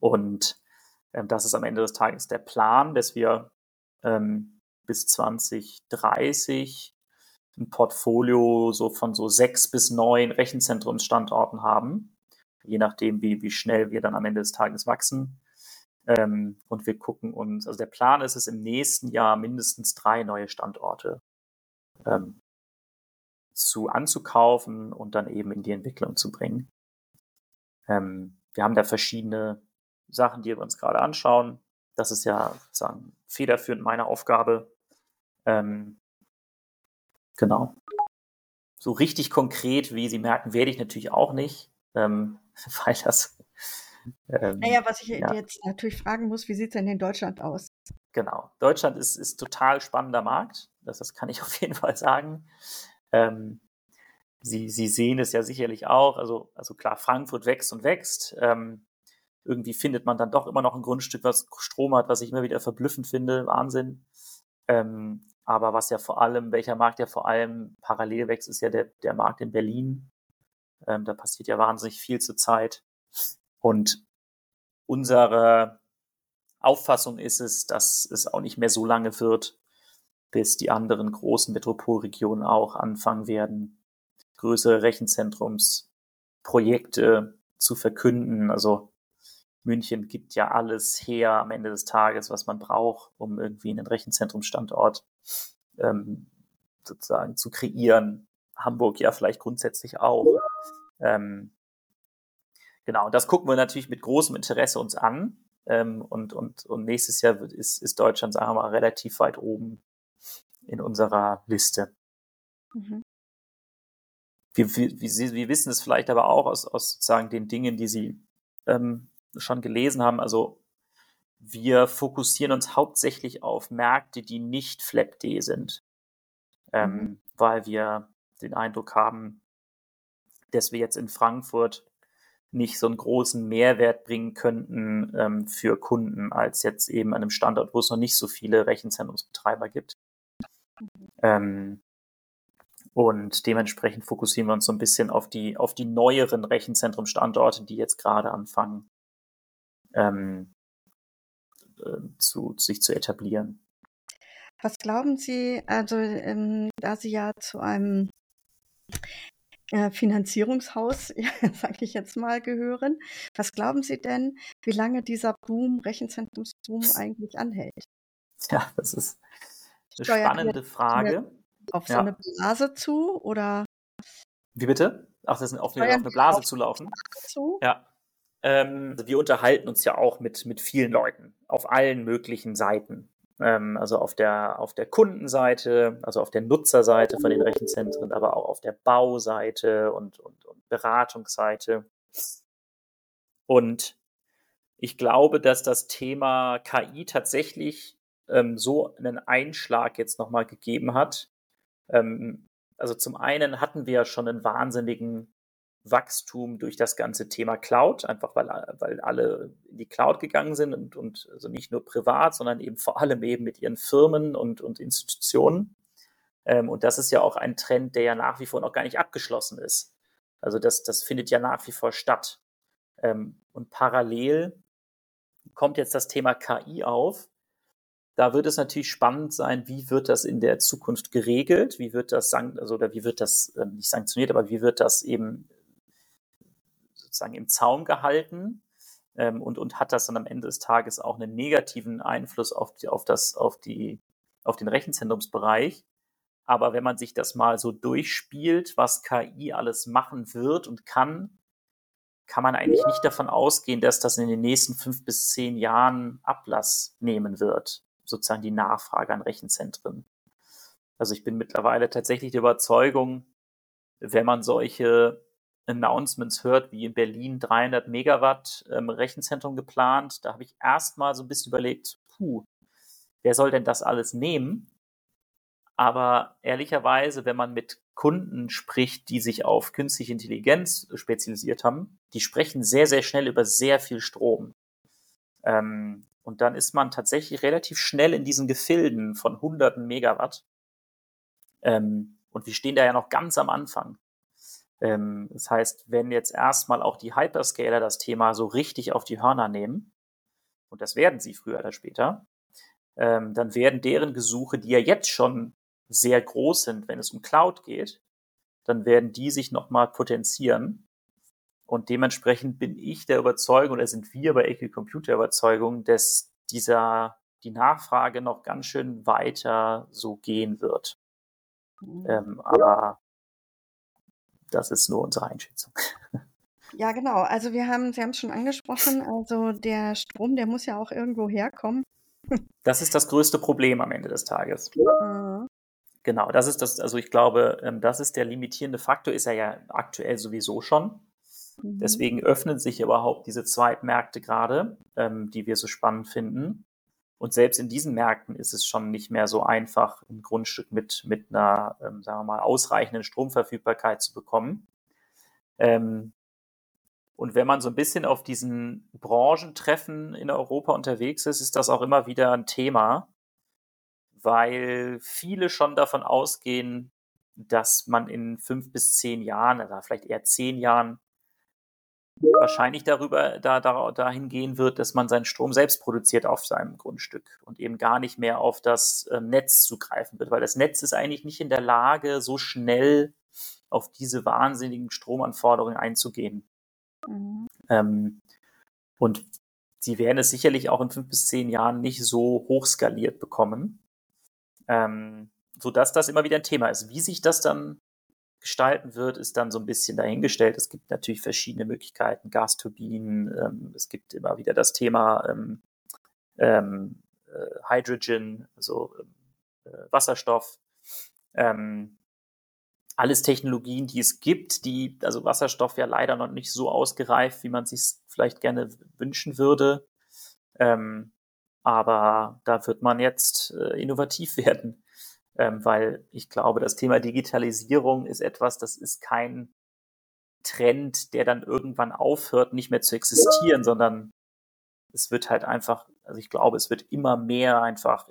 und ähm, das ist am Ende des Tages der Plan, dass wir ähm, bis 2030 ein Portfolio so von so sechs bis neun Rechenzentrumsstandorten haben, je nachdem, wie, wie schnell wir dann am Ende des Tages wachsen. Ähm, und wir gucken uns, also der Plan ist es im nächsten Jahr mindestens drei neue Standorte ähm, zu anzukaufen und dann eben in die Entwicklung zu bringen. Ähm, wir haben da verschiedene Sachen, die wir uns gerade anschauen. Das ist ja sozusagen federführend meine Aufgabe. Ähm, genau. So richtig konkret, wie Sie merken, werde ich natürlich auch nicht, ähm, weil das ähm, naja, was ich ja. jetzt natürlich fragen muss, wie sieht es denn in Deutschland aus? Genau. Deutschland ist, ist total spannender Markt. Das, das kann ich auf jeden Fall sagen. Ähm, Sie, Sie sehen es ja sicherlich auch. Also, also klar, Frankfurt wächst und wächst. Ähm, irgendwie findet man dann doch immer noch ein Grundstück, was Strom hat, was ich immer wieder verblüffend finde. Wahnsinn. Ähm, aber was ja vor allem, welcher Markt ja vor allem parallel wächst, ist ja der, der Markt in Berlin. Ähm, da passiert ja wahnsinnig viel zurzeit. Und unsere Auffassung ist es, dass es auch nicht mehr so lange wird, bis die anderen großen Metropolregionen auch anfangen werden, größere Rechenzentrumsprojekte zu verkünden. Also München gibt ja alles her am Ende des Tages, was man braucht, um irgendwie einen Rechenzentrumsstandort ähm, sozusagen zu kreieren. Hamburg ja vielleicht grundsätzlich auch. Ähm, Genau, und das gucken wir natürlich mit großem Interesse uns an. Ähm, und, und, und nächstes Jahr wird, ist, ist Deutschland, sagen wir mal, relativ weit oben in unserer Liste. Mhm. Wir, wir, wir, wir wissen es vielleicht aber auch aus, aus sozusagen den Dingen, die Sie ähm, schon gelesen haben. Also wir fokussieren uns hauptsächlich auf Märkte, die nicht FlapD sind, ähm, mhm. weil wir den Eindruck haben, dass wir jetzt in Frankfurt nicht so einen großen Mehrwert bringen könnten ähm, für Kunden als jetzt eben an einem Standort, wo es noch nicht so viele Rechenzentrumsbetreiber gibt. Ähm, und dementsprechend fokussieren wir uns so ein bisschen auf die, auf die neueren Rechenzentrum-Standorte, die jetzt gerade anfangen, ähm, äh, zu, sich zu etablieren. Was glauben Sie, also ähm, da Sie ja zu einem äh, Finanzierungshaus, ja, sage ich jetzt mal, gehören, was glauben Sie denn, wie lange dieser Boom, Rechenzentrumsboom eigentlich anhält? Ja, das ist eine Steuert spannende Frage. Auf so ja. eine Blase zu oder? Wie bitte? Ach, das ist auf eine, auf eine Blase zulaufen. Zu? Ja. Ähm, wir unterhalten uns ja auch mit, mit vielen Leuten auf allen möglichen Seiten. Ähm, also auf der, auf der Kundenseite, also auf der Nutzerseite von den Rechenzentren, aber auch auf der Bauseite und, und, und Beratungsseite. Und ich glaube, dass das Thema KI tatsächlich ähm, so einen Einschlag jetzt nochmal gegeben hat. Ähm, also zum einen hatten wir ja schon einen wahnsinnigen Wachstum durch das ganze Thema Cloud, einfach weil, weil alle in die Cloud gegangen sind und, und also nicht nur privat, sondern eben vor allem eben mit ihren Firmen und, und Institutionen. Ähm, und das ist ja auch ein Trend, der ja nach wie vor noch gar nicht abgeschlossen ist. Also das, das findet ja nach wie vor statt. Ähm, und parallel kommt jetzt das Thema KI auf, da wird es natürlich spannend sein, wie wird das in der Zukunft geregelt, wie wird das, also, oder wie wird das äh, nicht sanktioniert, aber wie wird das eben sozusagen im Zaum gehalten ähm, und, und hat das dann am Ende des Tages auch einen negativen Einfluss auf, die, auf, das, auf, die, auf den Rechenzentrumsbereich. Aber wenn man sich das mal so durchspielt, was KI alles machen wird und kann, kann man eigentlich nicht davon ausgehen, dass das in den nächsten fünf bis zehn Jahren Ablass nehmen wird sozusagen die Nachfrage an Rechenzentren. Also ich bin mittlerweile tatsächlich der Überzeugung, wenn man solche Announcements hört, wie in Berlin 300 Megawatt ähm, Rechenzentrum geplant, da habe ich erstmal so ein bisschen überlegt, puh, wer soll denn das alles nehmen? Aber ehrlicherweise, wenn man mit Kunden spricht, die sich auf künstliche Intelligenz spezialisiert haben, die sprechen sehr, sehr schnell über sehr viel Strom. Ähm, und dann ist man tatsächlich relativ schnell in diesen Gefilden von hunderten Megawatt. Ähm, und wir stehen da ja noch ganz am Anfang. Ähm, das heißt, wenn jetzt erstmal auch die Hyperscaler das Thema so richtig auf die Hörner nehmen, und das werden sie früher oder später, ähm, dann werden deren Gesuche, die ja jetzt schon sehr groß sind, wenn es um Cloud geht, dann werden die sich nochmal potenzieren. Und dementsprechend bin ich der Überzeugung, oder sind wir bei Equi Computer Überzeugung, dass dieser, die Nachfrage noch ganz schön weiter so gehen wird. Mhm. Ähm, aber das ist nur unsere Einschätzung. Ja, genau. Also wir haben, Sie haben es schon angesprochen, also der Strom, der muss ja auch irgendwo herkommen. Das ist das größte Problem am Ende des Tages. Mhm. Genau, das ist das, also ich glaube, ähm, das ist der limitierende Faktor, ist er ja aktuell sowieso schon. Mhm. Deswegen öffnen sich überhaupt diese Zweitmärkte gerade, ähm, die wir so spannend finden. Und selbst in diesen Märkten ist es schon nicht mehr so einfach, ein Grundstück mit, mit einer, ähm, sagen wir mal, ausreichenden Stromverfügbarkeit zu bekommen. Ähm, und wenn man so ein bisschen auf diesen Branchentreffen in Europa unterwegs ist, ist das auch immer wieder ein Thema, weil viele schon davon ausgehen, dass man in fünf bis zehn Jahren, oder vielleicht eher zehn Jahren, wahrscheinlich darüber da, da, dahin gehen wird, dass man seinen Strom selbst produziert auf seinem Grundstück und eben gar nicht mehr auf das äh, Netz zugreifen wird, weil das Netz ist eigentlich nicht in der Lage, so schnell auf diese wahnsinnigen Stromanforderungen einzugehen. Mhm. Ähm, und sie werden es sicherlich auch in fünf bis zehn Jahren nicht so hoch skaliert bekommen, ähm, sodass das immer wieder ein Thema ist. Wie sich das dann gestalten wird, ist dann so ein bisschen dahingestellt. Es gibt natürlich verschiedene Möglichkeiten, Gasturbinen, ähm, es gibt immer wieder das Thema ähm, ähm, äh, Hydrogen, also äh, Wasserstoff. Ähm, alles Technologien, die es gibt, die, also Wasserstoff ja leider noch nicht so ausgereift, wie man sich vielleicht gerne wünschen würde. Ähm, aber da wird man jetzt äh, innovativ werden ähm, weil ich glaube, das Thema Digitalisierung ist etwas, das ist kein Trend, der dann irgendwann aufhört, nicht mehr zu existieren, sondern es wird halt einfach, also ich glaube, es wird immer mehr einfach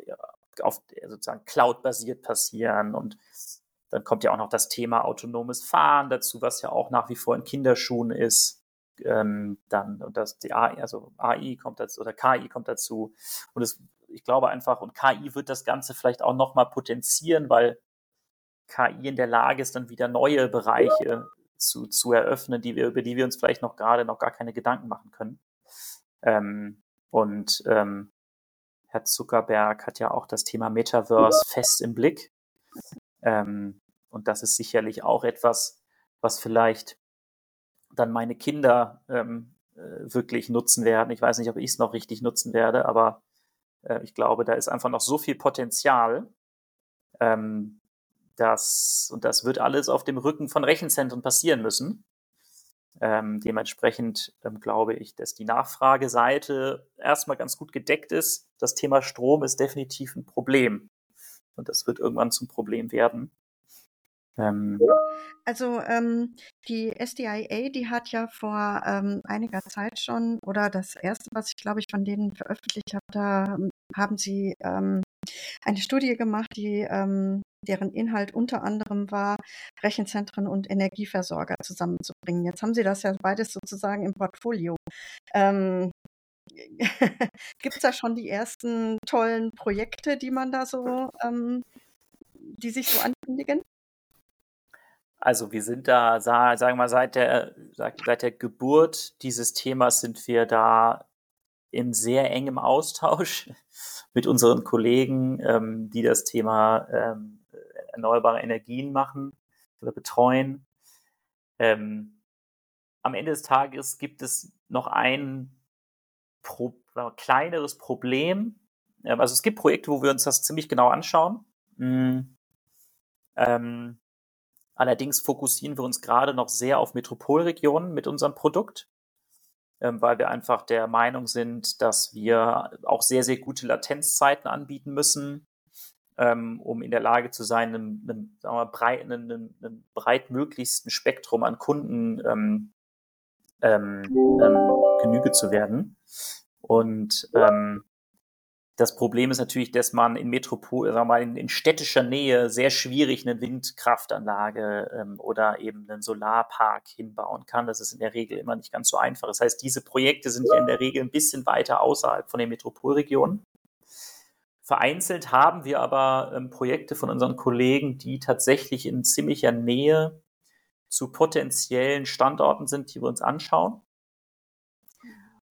auf sozusagen Cloud-basiert passieren und dann kommt ja auch noch das Thema autonomes Fahren dazu, was ja auch nach wie vor in Kinderschuhen ist. Ähm, dann und das die AI, also AI kommt dazu oder KI kommt dazu und es, ich glaube einfach und KI wird das Ganze vielleicht auch noch mal potenzieren, weil KI in der Lage ist, dann wieder neue Bereiche zu, zu eröffnen, die wir über die wir uns vielleicht noch gerade noch gar keine Gedanken machen können. Ähm, und ähm, Herr Zuckerberg hat ja auch das Thema Metaverse fest im Blick. Ähm, und das ist sicherlich auch etwas, was vielleicht dann meine Kinder ähm, äh, wirklich nutzen werden. Ich weiß nicht, ob ich es noch richtig nutzen werde, aber äh, ich glaube, da ist einfach noch so viel Potenzial. Ähm, dass, und das wird alles auf dem Rücken von Rechenzentren passieren müssen. Ähm, dementsprechend ähm, glaube ich, dass die Nachfrageseite erstmal ganz gut gedeckt ist. Das Thema Strom ist definitiv ein Problem. Und das wird irgendwann zum Problem werden. Ähm, also ähm, die SDIA, die hat ja vor ähm, einiger Zeit schon, oder das erste, was ich glaube ich von denen veröffentlicht habe, da ähm, haben sie ähm, eine Studie gemacht, die ähm, deren Inhalt unter anderem war, Rechenzentren und Energieversorger zusammenzubringen. Jetzt haben Sie das ja beides sozusagen im Portfolio. Gibt es da schon die ersten tollen Projekte, die man da so, die sich so ankündigen? Also wir sind da, sagen wir mal, seit der, seit der Geburt dieses Themas sind wir da in sehr engem Austausch mit unseren Kollegen, ähm, die das Thema ähm, erneuerbare Energien machen oder betreuen. Ähm, am Ende des Tages gibt es noch ein Pro kleineres Problem. Ähm, also es gibt Projekte, wo wir uns das ziemlich genau anschauen. Mhm. Ähm, allerdings fokussieren wir uns gerade noch sehr auf Metropolregionen mit unserem Produkt, ähm, weil wir einfach der Meinung sind, dass wir auch sehr, sehr gute Latenzzeiten anbieten müssen ähm, um in der Lage zu sein, einem, einem, wir, breit, einem, einem breitmöglichsten Spektrum an Kunden ähm, ähm, ähm, Genüge zu werden. Und ähm, das Problem ist natürlich, dass man in Metropol, sagen wir mal, in, in städtischer Nähe sehr schwierig eine Windkraftanlage ähm, oder eben einen Solarpark hinbauen kann. Das ist in der Regel immer nicht ganz so einfach. Das heißt, diese Projekte sind ja in der Regel ein bisschen weiter außerhalb von den Metropolregionen. Vereinzelt haben wir aber ähm, Projekte von unseren Kollegen, die tatsächlich in ziemlicher Nähe zu potenziellen Standorten sind, die wir uns anschauen.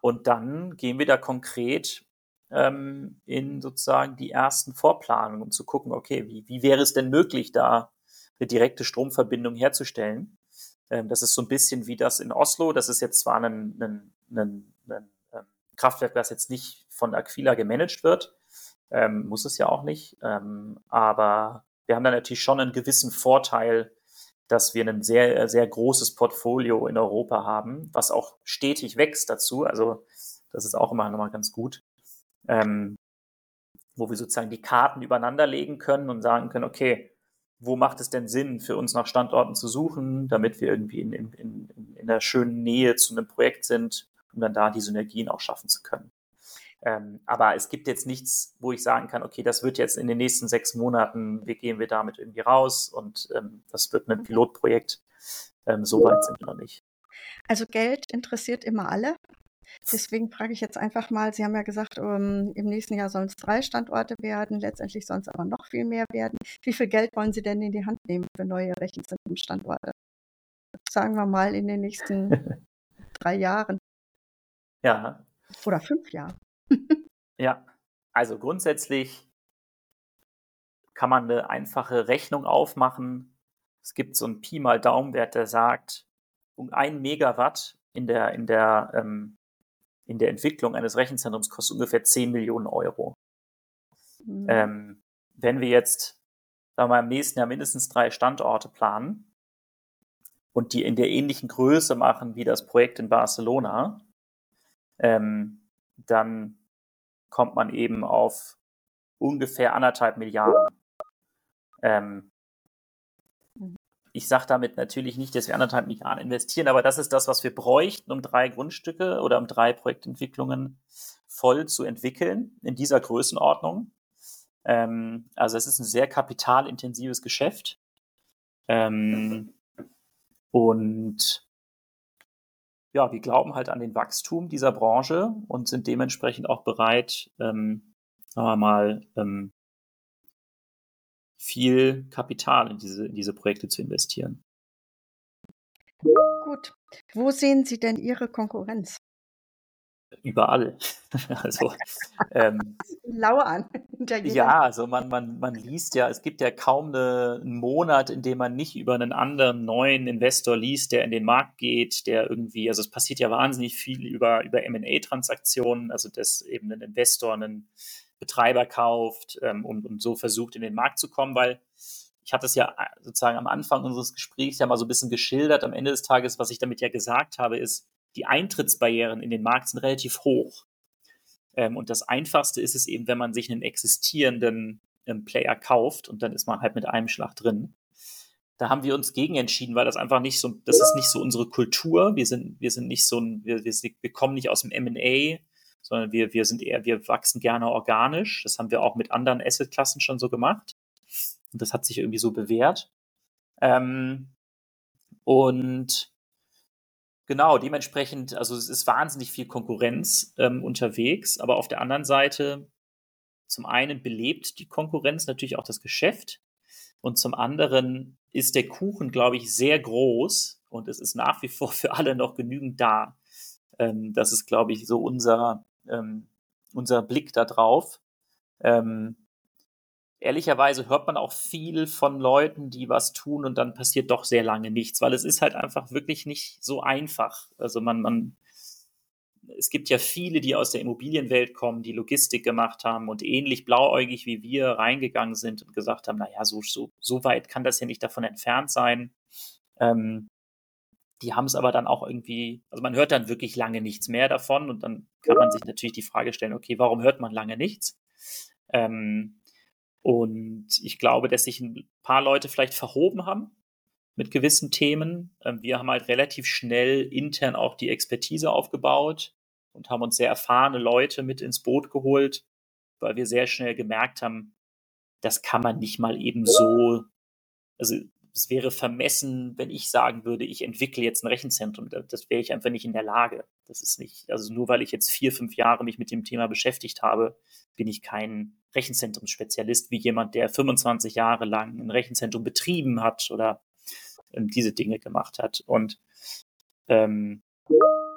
Und dann gehen wir da konkret ähm, in sozusagen die ersten Vorplanungen, um zu gucken, okay, wie, wie wäre es denn möglich, da eine direkte Stromverbindung herzustellen? Ähm, das ist so ein bisschen wie das in Oslo. Das ist jetzt zwar ein, ein, ein, ein ähm, Kraftwerk, das jetzt nicht von Aquila gemanagt wird, ähm, muss es ja auch nicht. Ähm, aber wir haben da natürlich schon einen gewissen Vorteil, dass wir ein sehr, sehr großes Portfolio in Europa haben, was auch stetig wächst dazu. Also das ist auch immer nochmal ganz gut. Ähm, wo wir sozusagen die Karten übereinander legen können und sagen können, okay, wo macht es denn Sinn, für uns nach Standorten zu suchen, damit wir irgendwie in, in, in, in der schönen Nähe zu einem Projekt sind, um dann da die Synergien auch schaffen zu können. Ähm, aber es gibt jetzt nichts, wo ich sagen kann, okay, das wird jetzt in den nächsten sechs Monaten, wie gehen wir damit irgendwie raus und ähm, das wird ein Pilotprojekt. Ähm, so weit sind wir noch nicht. Also Geld interessiert immer alle. Deswegen frage ich jetzt einfach mal, Sie haben ja gesagt, um, im nächsten Jahr sollen es drei Standorte werden, letztendlich sollen es aber noch viel mehr werden. Wie viel Geld wollen Sie denn in die Hand nehmen für neue Rechenzentrumstandorte? Sagen wir mal in den nächsten drei Jahren. Ja. Oder fünf Jahren. Ja, also grundsätzlich kann man eine einfache Rechnung aufmachen. Es gibt so einen Pi mal Daumenwert, der sagt, um ein Megawatt in der, in der, ähm, in der Entwicklung eines Rechenzentrums kostet ungefähr 10 Millionen Euro. Mhm. Ähm, wenn wir jetzt, sagen wir mal, im nächsten Jahr mindestens drei Standorte planen und die in der ähnlichen Größe machen wie das Projekt in Barcelona, ähm, dann kommt man eben auf ungefähr anderthalb Milliarden. Ähm, ich sage damit natürlich nicht, dass wir anderthalb Milliarden investieren, aber das ist das, was wir bräuchten, um drei Grundstücke oder um drei Projektentwicklungen voll zu entwickeln in dieser Größenordnung. Ähm, also es ist ein sehr kapitalintensives Geschäft. Ähm, und ja, wir glauben halt an den Wachstum dieser Branche und sind dementsprechend auch bereit, ähm, sagen wir mal, ähm, viel Kapital in diese, in diese Projekte zu investieren. Gut. Wo sehen Sie denn Ihre Konkurrenz? Überall. also, ähm, Lauern. ja, also man, man, man liest ja, es gibt ja kaum eine, einen Monat, in dem man nicht über einen anderen neuen Investor liest, der in den Markt geht, der irgendwie, also es passiert ja wahnsinnig viel über, über MA-Transaktionen, also dass eben ein Investor einen Betreiber kauft ähm, und, und so versucht, in den Markt zu kommen, weil ich hatte es ja äh, sozusagen am Anfang unseres Gesprächs ja mal so ein bisschen geschildert. Am Ende des Tages, was ich damit ja gesagt habe, ist, die Eintrittsbarrieren in den Markt sind relativ hoch. Ähm, und das Einfachste ist es eben, wenn man sich einen existierenden ähm, Player kauft und dann ist man halt mit einem Schlag drin. Da haben wir uns gegen entschieden, weil das einfach nicht so, das ist nicht so unsere Kultur. Wir sind, wir sind nicht so ein, wir, wir, wir kommen nicht aus dem M&A, sondern wir, wir sind eher, wir wachsen gerne organisch. Das haben wir auch mit anderen Assetklassen schon so gemacht. Und das hat sich irgendwie so bewährt. Ähm, und genau, dementsprechend, also es ist wahnsinnig viel Konkurrenz ähm, unterwegs, aber auf der anderen Seite, zum einen belebt die Konkurrenz natürlich auch das Geschäft und zum anderen ist der Kuchen, glaube ich, sehr groß und es ist nach wie vor für alle noch genügend da. Ähm, das ist, glaube ich, so unser, ähm, unser Blick da drauf. Ähm, ehrlicherweise hört man auch viel von Leuten, die was tun und dann passiert doch sehr lange nichts, weil es ist halt einfach wirklich nicht so einfach. Also man, man, es gibt ja viele, die aus der Immobilienwelt kommen, die Logistik gemacht haben und ähnlich blauäugig wie wir reingegangen sind und gesagt haben, naja, so, so, so weit kann das ja nicht davon entfernt sein. Ähm, die haben es aber dann auch irgendwie, also man hört dann wirklich lange nichts mehr davon und dann kann man sich natürlich die Frage stellen, okay, warum hört man lange nichts? Ähm, und ich glaube, dass sich ein paar Leute vielleicht verhoben haben mit gewissen Themen. Ähm, wir haben halt relativ schnell intern auch die Expertise aufgebaut und haben uns sehr erfahrene Leute mit ins Boot geholt, weil wir sehr schnell gemerkt haben, das kann man nicht mal eben so, also es wäre vermessen, wenn ich sagen würde, ich entwickle jetzt ein Rechenzentrum. Das wäre ich einfach nicht in der Lage. Das ist nicht, also nur weil ich jetzt vier, fünf Jahre mich mit dem Thema beschäftigt habe, bin ich kein Rechenzentrumsspezialist wie jemand, der 25 Jahre lang ein Rechenzentrum betrieben hat oder ähm, diese Dinge gemacht hat. Und ähm,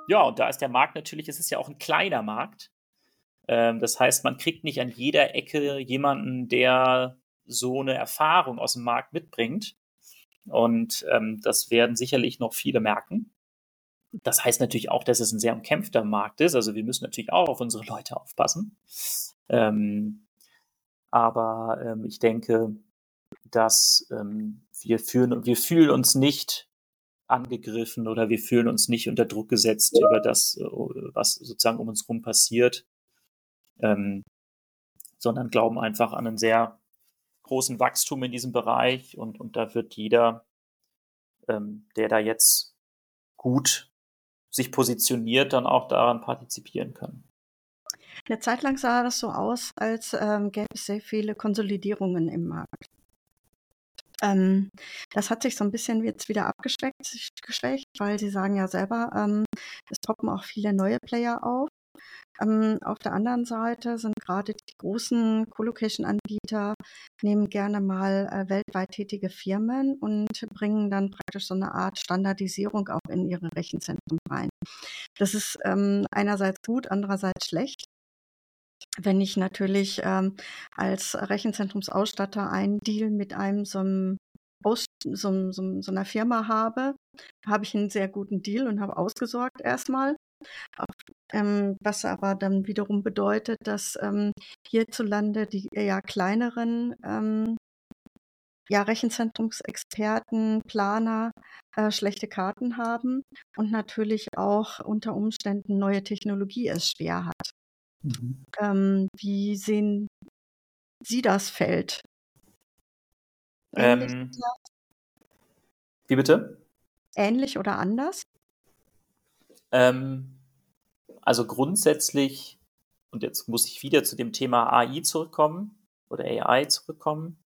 ja, und da ist der Markt natürlich, es ist ja auch ein kleiner Markt. Ähm, das heißt, man kriegt nicht an jeder Ecke jemanden, der so eine Erfahrung aus dem Markt mitbringt. Und ähm, das werden sicherlich noch viele merken. Das heißt natürlich auch, dass es ein sehr umkämpfter Markt ist. Also wir müssen natürlich auch auf unsere Leute aufpassen. Ähm, aber ähm, ich denke, dass ähm, wir, fühlen, wir fühlen uns nicht angegriffen oder wir fühlen uns nicht unter Druck gesetzt über das, äh, was sozusagen um uns herum passiert, ähm, sondern glauben einfach an einen sehr großen Wachstum in diesem Bereich und, und da wird jeder, ähm, der da jetzt gut sich positioniert, dann auch daran partizipieren können. Eine Zeit lang sah das so aus, als ähm, gäbe es sehr viele Konsolidierungen im Markt. Ähm, das hat sich so ein bisschen jetzt wieder abgeschwächt, weil Sie sagen ja selber, ähm, es poppen auch viele neue Player auf. Ähm, auf der anderen Seite sind gerade die großen Colocation-Anbieter, nehmen gerne mal äh, weltweit tätige Firmen und bringen dann praktisch so eine Art Standardisierung auch in ihre Rechenzentren rein. Das ist ähm, einerseits gut, andererseits schlecht. Wenn ich natürlich ähm, als Rechenzentrumsausstatter einen Deal mit einem so einem aus so, so, so einer Firma habe, habe ich einen sehr guten Deal und habe ausgesorgt erstmal. Ähm, was aber dann wiederum bedeutet, dass ähm, hierzulande die eher kleineren ähm, ja, Rechenzentrumsexperten, Planer äh, schlechte Karten haben und natürlich auch unter Umständen neue Technologie es schwer hat. Mhm. Ähm, wie sehen Sie das Feld? Ähm, wie bitte? Ähnlich oder anders? Ähm, also grundsätzlich, und jetzt muss ich wieder zu dem Thema AI zurückkommen, oder AI zurückkommen,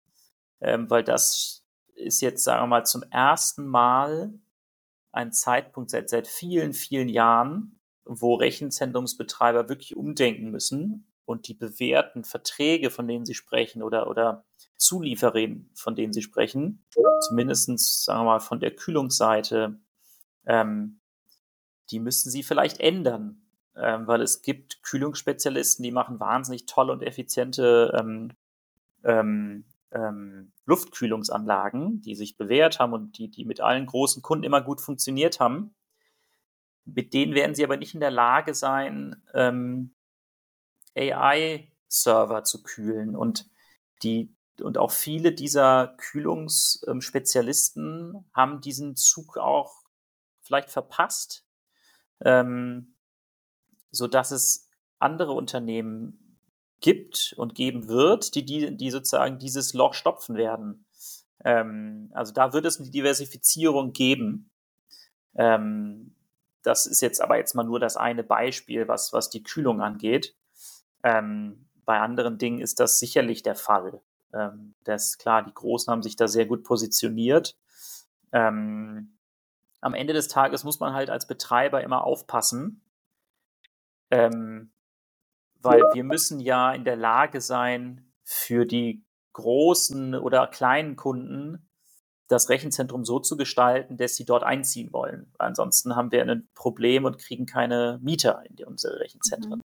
ähm, weil das ist jetzt, sagen wir mal, zum ersten Mal ein Zeitpunkt seit, seit vielen, vielen Jahren, wo Rechenzentrumsbetreiber wirklich umdenken müssen und die bewährten Verträge, von denen sie sprechen, oder, oder Zulieferer, von denen sie sprechen, zumindestens sagen wir mal, von der Kühlungsseite, ähm, die müssen sie vielleicht ändern, ähm, weil es gibt Kühlungsspezialisten, die machen wahnsinnig tolle und effiziente ähm, ähm, ähm, Luftkühlungsanlagen, die sich bewährt haben und die, die mit allen großen Kunden immer gut funktioniert haben. Mit denen werden sie aber nicht in der Lage sein, ähm, AI-Server zu kühlen. Und die, und auch viele dieser Kühlungsspezialisten haben diesen Zug auch vielleicht verpasst, ähm, so dass es andere Unternehmen gibt und geben wird, die, die, die sozusagen dieses Loch stopfen werden. Ähm, also da wird es eine Diversifizierung geben. Ähm, das ist jetzt aber jetzt mal nur das eine Beispiel, was, was die Kühlung angeht. Ähm, bei anderen Dingen ist das sicherlich der Fall. Ähm, das ist klar, die Großen haben sich da sehr gut positioniert. Ähm, am Ende des Tages muss man halt als Betreiber immer aufpassen, ähm, weil wir müssen ja in der Lage sein, für die großen oder kleinen Kunden das Rechenzentrum so zu gestalten, dass sie dort einziehen wollen. Ansonsten haben wir ein Problem und kriegen keine Mieter in unsere Rechenzentren. Mhm.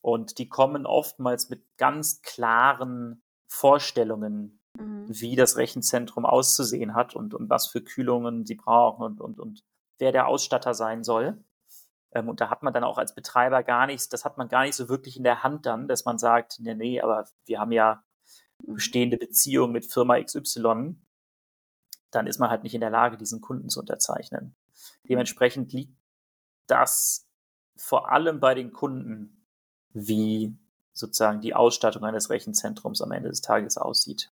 Und die kommen oftmals mit ganz klaren Vorstellungen, mhm. wie das Rechenzentrum auszusehen hat und, und was für Kühlungen sie brauchen und, und, und wer der Ausstatter sein soll. Ähm, und da hat man dann auch als Betreiber gar nichts, das hat man gar nicht so wirklich in der Hand dann, dass man sagt, nee, nee, aber wir haben ja mhm. bestehende Beziehungen mit Firma XY. Dann ist man halt nicht in der Lage, diesen Kunden zu unterzeichnen. Dementsprechend liegt das vor allem bei den Kunden, wie sozusagen die Ausstattung eines Rechenzentrums am Ende des Tages aussieht.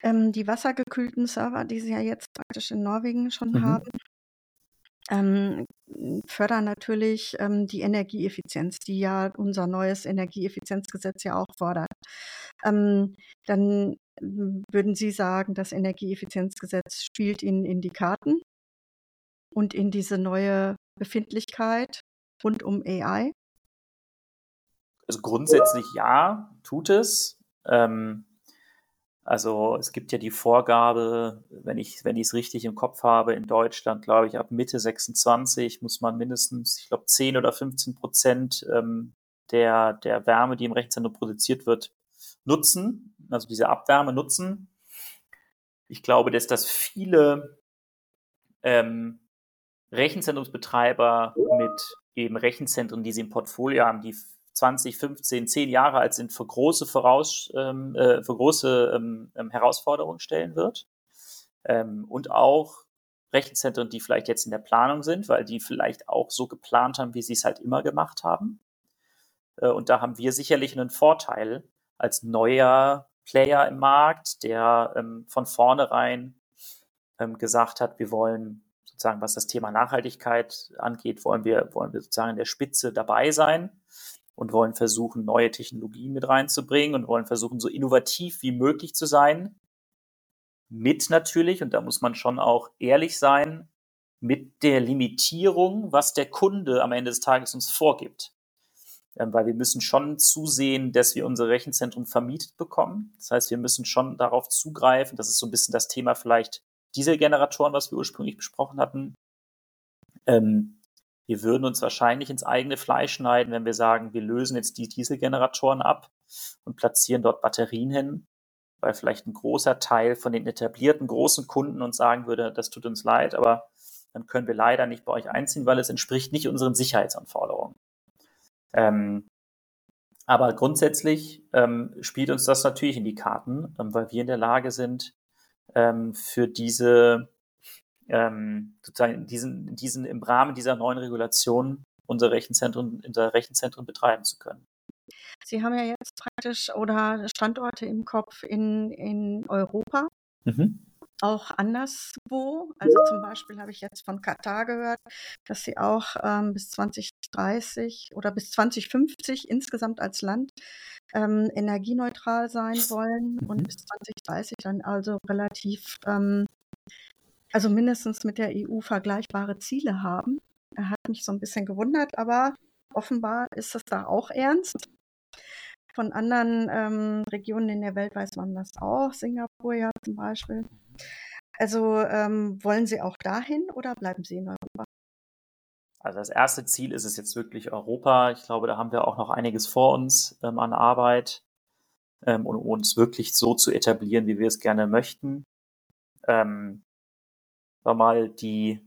Ähm, die wassergekühlten Server, die Sie ja jetzt praktisch in Norwegen schon mhm. haben, ähm, fördern natürlich ähm, die Energieeffizienz, die ja unser neues Energieeffizienzgesetz ja auch fordert. Ähm, dann würden Sie sagen, das Energieeffizienzgesetz spielt Ihnen in die Karten und in diese neue Befindlichkeit rund um AI? Also grundsätzlich ja, tut es. Ähm, also es gibt ja die Vorgabe, wenn ich wenn ich es richtig im Kopf habe, in Deutschland, glaube ich, ab Mitte 26 muss man mindestens, ich glaube, 10 oder 15 Prozent ähm, der, der Wärme, die im Rechenzentrum produziert wird, nutzen, also diese Abwärme nutzen. Ich glaube, dass das viele ähm, Rechenzentrumsbetreiber mit eben Rechenzentren, die sie im Portfolio haben, die 20, 15, 10 Jahre alt sind, für große, Voraus, ähm, äh, für große ähm, ähm, Herausforderungen stellen wird. Ähm, und auch Rechenzentren, die vielleicht jetzt in der Planung sind, weil die vielleicht auch so geplant haben, wie sie es halt immer gemacht haben. Äh, und da haben wir sicherlich einen Vorteil als neuer Player im Markt, der ähm, von vornherein ähm, gesagt hat, wir wollen sozusagen, was das Thema Nachhaltigkeit angeht, wollen wir, wollen wir sozusagen in der Spitze dabei sein und wollen versuchen, neue Technologien mit reinzubringen und wollen versuchen, so innovativ wie möglich zu sein. Mit natürlich, und da muss man schon auch ehrlich sein, mit der Limitierung, was der Kunde am Ende des Tages uns vorgibt. Ähm, weil wir müssen schon zusehen, dass wir unser Rechenzentrum vermietet bekommen. Das heißt, wir müssen schon darauf zugreifen. Das ist so ein bisschen das Thema vielleicht Dieselgeneratoren, was wir ursprünglich besprochen hatten. Ähm, wir würden uns wahrscheinlich ins eigene Fleisch schneiden, wenn wir sagen, wir lösen jetzt die Dieselgeneratoren ab und platzieren dort Batterien hin, weil vielleicht ein großer Teil von den etablierten großen Kunden uns sagen würde, das tut uns leid, aber dann können wir leider nicht bei euch einziehen, weil es entspricht nicht unseren Sicherheitsanforderungen. Ähm, aber grundsätzlich ähm, spielt uns das natürlich in die Karten, ähm, weil wir in der Lage sind, ähm, für diese ähm, sozusagen diesen, diesen im Rahmen dieser neuen Regulation unsere Rechenzentren, unser Rechenzentren betreiben zu können. Sie haben ja jetzt praktisch oder Standorte im Kopf in, in Europa. Mhm. auch anderswo. Also zum Beispiel habe ich jetzt von Katar gehört, dass sie auch ähm, bis 2030 oder bis 2050 insgesamt als Land ähm, energieneutral sein wollen und mhm. bis 2030 dann also relativ, ähm, also mindestens mit der EU vergleichbare Ziele haben. Er hat mich so ein bisschen gewundert, aber offenbar ist es da auch ernst. Von anderen ähm, Regionen in der Welt weiß man das auch, Singapur ja zum Beispiel. Also ähm, wollen Sie auch dahin oder bleiben Sie in Europa? Also das erste Ziel ist es jetzt wirklich Europa. Ich glaube, da haben wir auch noch einiges vor uns ähm, an Arbeit, ähm, um uns wirklich so zu etablieren, wie wir es gerne möchten. Ähm, war mal die,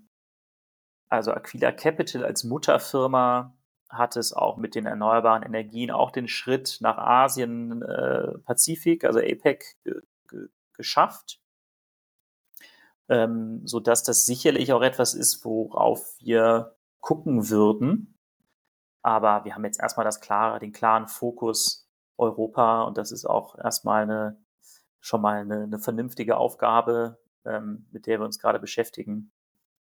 also Aquila Capital als Mutterfirma hat es auch mit den erneuerbaren Energien auch den Schritt nach Asien, äh, Pazifik, also APEC, geschafft ähm, so dass das sicherlich auch etwas ist, worauf wir gucken würden. Aber wir haben jetzt erstmal das klare, den klaren Fokus Europa und das ist auch erstmal eine, schon mal eine, eine vernünftige Aufgabe, ähm, mit der wir uns gerade beschäftigen.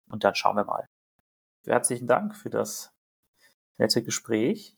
Und dann schauen wir mal. Herzlichen Dank für das nette Gespräch.